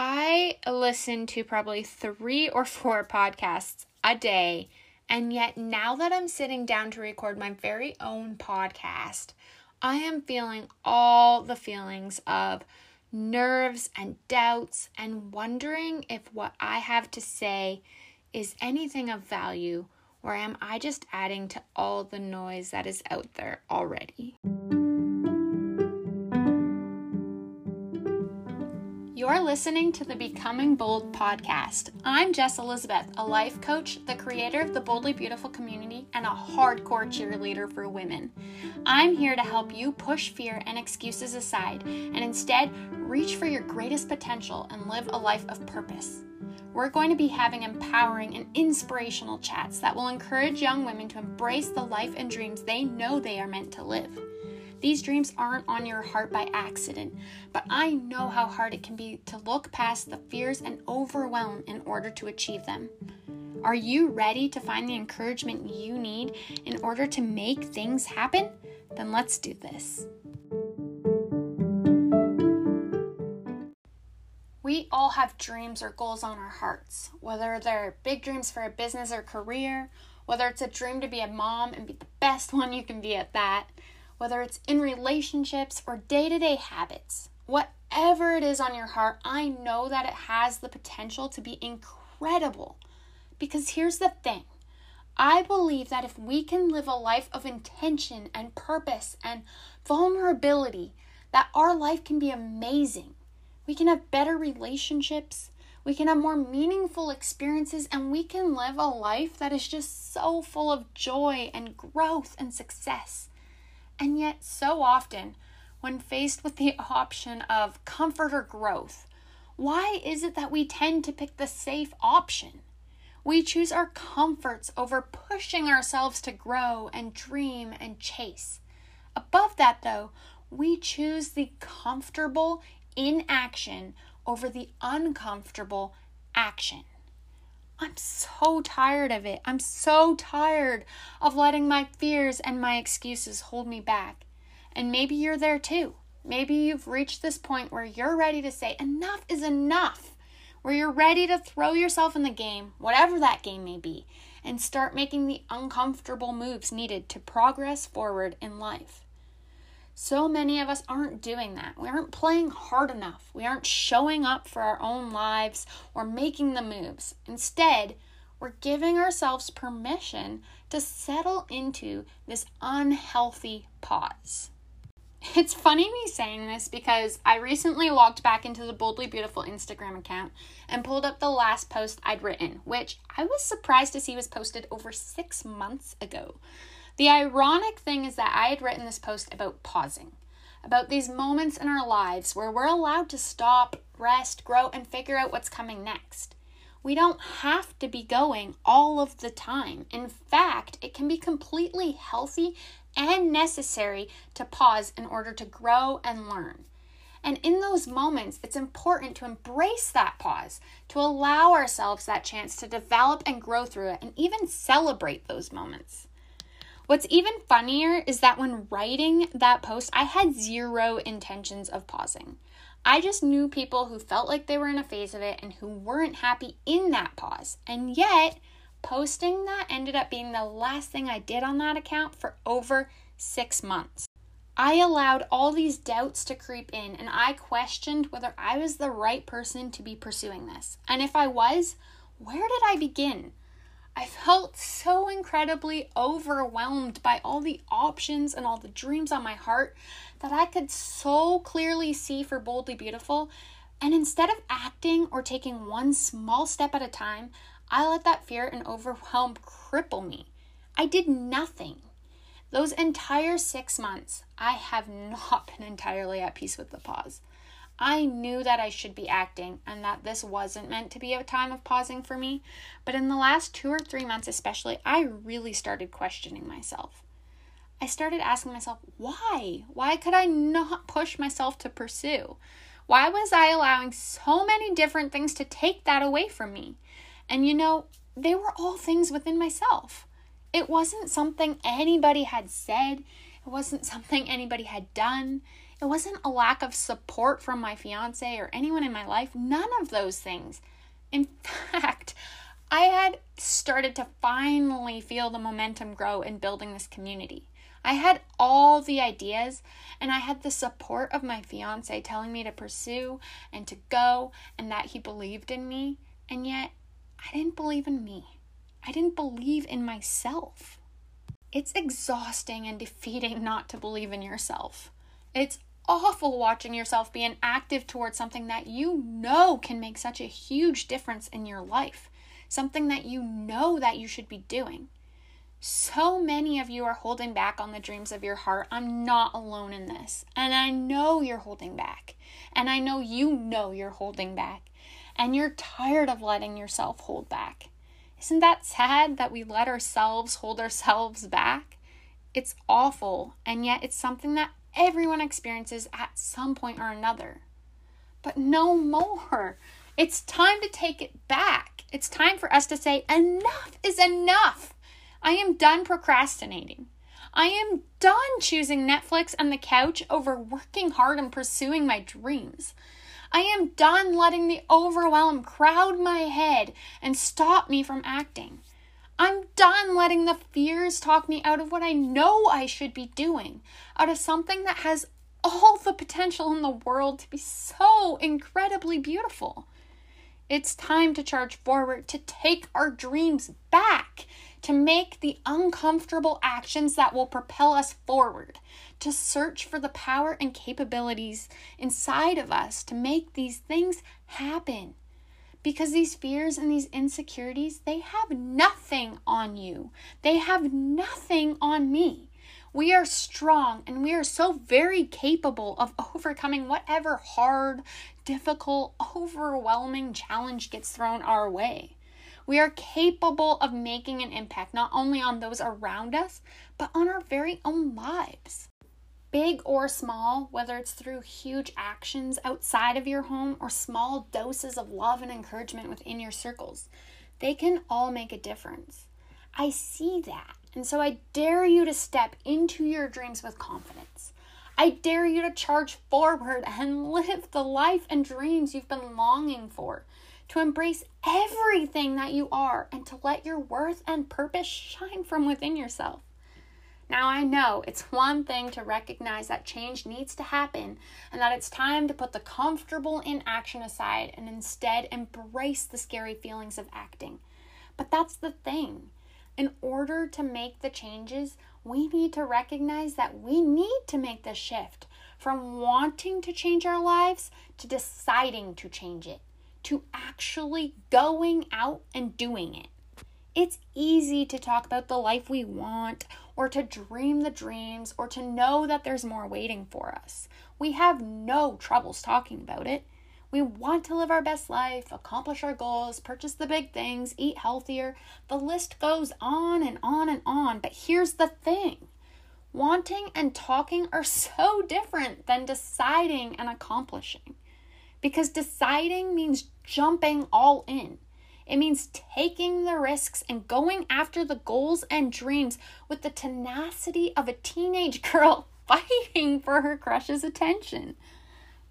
I listen to probably three or four podcasts a day. And yet, now that I'm sitting down to record my very own podcast, I am feeling all the feelings of nerves and doubts and wondering if what I have to say is anything of value or am I just adding to all the noise that is out there already? You're listening to the Becoming Bold podcast. I'm Jess Elizabeth, a life coach, the creator of the Boldly Beautiful community, and a hardcore cheerleader for women. I'm here to help you push fear and excuses aside and instead reach for your greatest potential and live a life of purpose. We're going to be having empowering and inspirational chats that will encourage young women to embrace the life and dreams they know they are meant to live. These dreams aren't on your heart by accident, but I know how hard it can be to look past the fears and overwhelm in order to achieve them. Are you ready to find the encouragement you need in order to make things happen? Then let's do this. We all have dreams or goals on our hearts, whether they're big dreams for a business or career, whether it's a dream to be a mom and be the best one you can be at that, whether it's in relationships or day to day habits, whatever it is on your heart, I know that it has the potential to be incredible. Because here's the thing I believe that if we can live a life of intention and purpose and vulnerability, that our life can be amazing. We can have better relationships, we can have more meaningful experiences, and we can live a life that is just so full of joy and growth and success. And yet, so often, when faced with the option of comfort or growth, why is it that we tend to pick the safe option? We choose our comforts over pushing ourselves to grow and dream and chase. Above that, though, we choose the comfortable inaction over the uncomfortable action. I'm so tired of it. I'm so tired of letting my fears and my excuses hold me back. And maybe you're there too. Maybe you've reached this point where you're ready to say, enough is enough, where you're ready to throw yourself in the game, whatever that game may be, and start making the uncomfortable moves needed to progress forward in life. So many of us aren't doing that. We aren't playing hard enough. We aren't showing up for our own lives or making the moves. Instead, we're giving ourselves permission to settle into this unhealthy pause. It's funny me saying this because I recently logged back into the Boldly Beautiful Instagram account and pulled up the last post I'd written, which I was surprised to see was posted over six months ago. The ironic thing is that I had written this post about pausing, about these moments in our lives where we're allowed to stop, rest, grow, and figure out what's coming next. We don't have to be going all of the time. In fact, it can be completely healthy and necessary to pause in order to grow and learn. And in those moments, it's important to embrace that pause, to allow ourselves that chance to develop and grow through it, and even celebrate those moments. What's even funnier is that when writing that post, I had zero intentions of pausing. I just knew people who felt like they were in a phase of it and who weren't happy in that pause. And yet, posting that ended up being the last thing I did on that account for over six months. I allowed all these doubts to creep in and I questioned whether I was the right person to be pursuing this. And if I was, where did I begin? I felt so incredibly overwhelmed by all the options and all the dreams on my heart that I could so clearly see for Boldly Beautiful. And instead of acting or taking one small step at a time, I let that fear and overwhelm cripple me. I did nothing. Those entire six months, I have not been entirely at peace with the pause. I knew that I should be acting and that this wasn't meant to be a time of pausing for me. But in the last two or three months, especially, I really started questioning myself. I started asking myself, why? Why could I not push myself to pursue? Why was I allowing so many different things to take that away from me? And you know, they were all things within myself. It wasn't something anybody had said, it wasn't something anybody had done. It wasn't a lack of support from my fiance or anyone in my life. None of those things. In fact, I had started to finally feel the momentum grow in building this community. I had all the ideas and I had the support of my fiance telling me to pursue and to go and that he believed in me. And yet, I didn't believe in me. I didn't believe in myself. It's exhausting and defeating not to believe in yourself. It's awful watching yourself be inactive towards something that you know can make such a huge difference in your life, something that you know that you should be doing. So many of you are holding back on the dreams of your heart. I'm not alone in this. And I know you're holding back. And I know you know you're holding back. And you're tired of letting yourself hold back. Isn't that sad that we let ourselves hold ourselves back? It's awful, and yet it's something that everyone experiences at some point or another. But no more. It's time to take it back. It's time for us to say, enough is enough. I am done procrastinating. I am done choosing Netflix and the couch over working hard and pursuing my dreams. I am done letting the overwhelm crowd my head and stop me from acting. I'm done letting the fears talk me out of what I know I should be doing, out of something that has all the potential in the world to be so incredibly beautiful. It's time to charge forward, to take our dreams back, to make the uncomfortable actions that will propel us forward, to search for the power and capabilities inside of us to make these things happen. Because these fears and these insecurities, they have nothing on you. They have nothing on me. We are strong and we are so very capable of overcoming whatever hard, difficult, overwhelming challenge gets thrown our way. We are capable of making an impact not only on those around us, but on our very own lives. Big or small, whether it's through huge actions outside of your home or small doses of love and encouragement within your circles, they can all make a difference. I see that. And so I dare you to step into your dreams with confidence. I dare you to charge forward and live the life and dreams you've been longing for to embrace everything that you are, and to let your worth and purpose shine from within yourself. Now, I know it's one thing to recognize that change needs to happen and that it's time to put the comfortable inaction aside and instead embrace the scary feelings of acting. But that's the thing. In order to make the changes, we need to recognize that we need to make the shift from wanting to change our lives to deciding to change it to actually going out and doing it. It's easy to talk about the life we want, or to dream the dreams, or to know that there's more waiting for us. We have no troubles talking about it. We want to live our best life, accomplish our goals, purchase the big things, eat healthier. The list goes on and on and on. But here's the thing wanting and talking are so different than deciding and accomplishing. Because deciding means jumping all in. It means taking the risks and going after the goals and dreams with the tenacity of a teenage girl fighting for her crush's attention.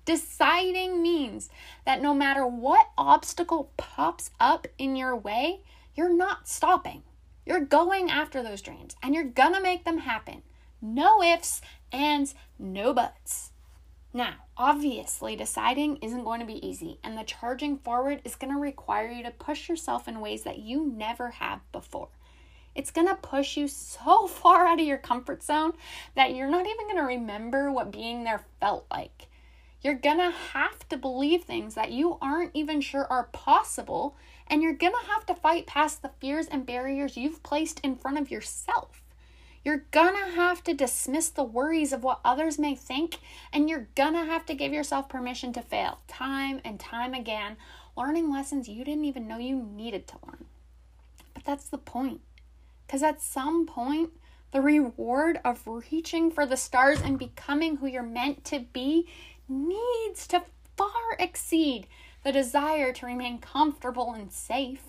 Deciding means that no matter what obstacle pops up in your way, you're not stopping. You're going after those dreams and you're gonna make them happen. No ifs, ands, no buts. Now, obviously, deciding isn't going to be easy, and the charging forward is going to require you to push yourself in ways that you never have before. It's going to push you so far out of your comfort zone that you're not even going to remember what being there felt like. You're going to have to believe things that you aren't even sure are possible, and you're going to have to fight past the fears and barriers you've placed in front of yourself. You're gonna have to dismiss the worries of what others may think, and you're gonna have to give yourself permission to fail time and time again, learning lessons you didn't even know you needed to learn. But that's the point. Because at some point, the reward of reaching for the stars and becoming who you're meant to be needs to far exceed the desire to remain comfortable and safe.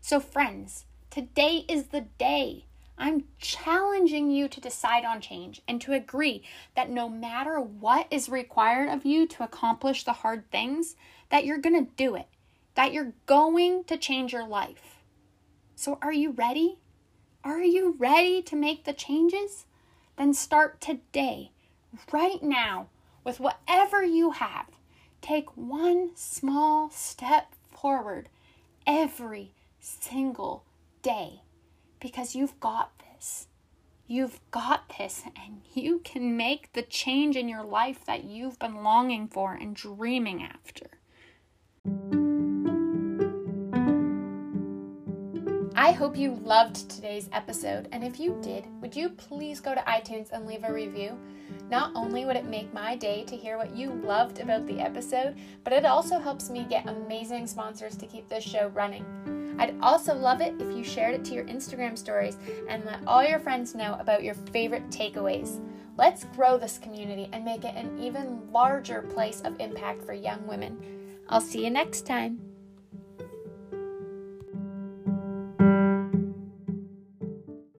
So, friends, today is the day I'm challenging you to decide on change and to agree that no matter what is required of you to accomplish the hard things, that you're going to do it, that you're going to change your life. So, are you ready? Are you ready to make the changes? Then start today, right now, with whatever you have. Take one small step forward every single day because you've got this. You've got this, and you can make the change in your life that you've been longing for and dreaming after. I hope you loved today's episode, and if you did, would you please go to iTunes and leave a review? Not only would it make my day to hear what you loved about the episode, but it also helps me get amazing sponsors to keep this show running. I'd also love it if you shared it to your Instagram stories and let all your friends know about your favorite takeaways. Let's grow this community and make it an even larger place of impact for young women. I'll see you next time.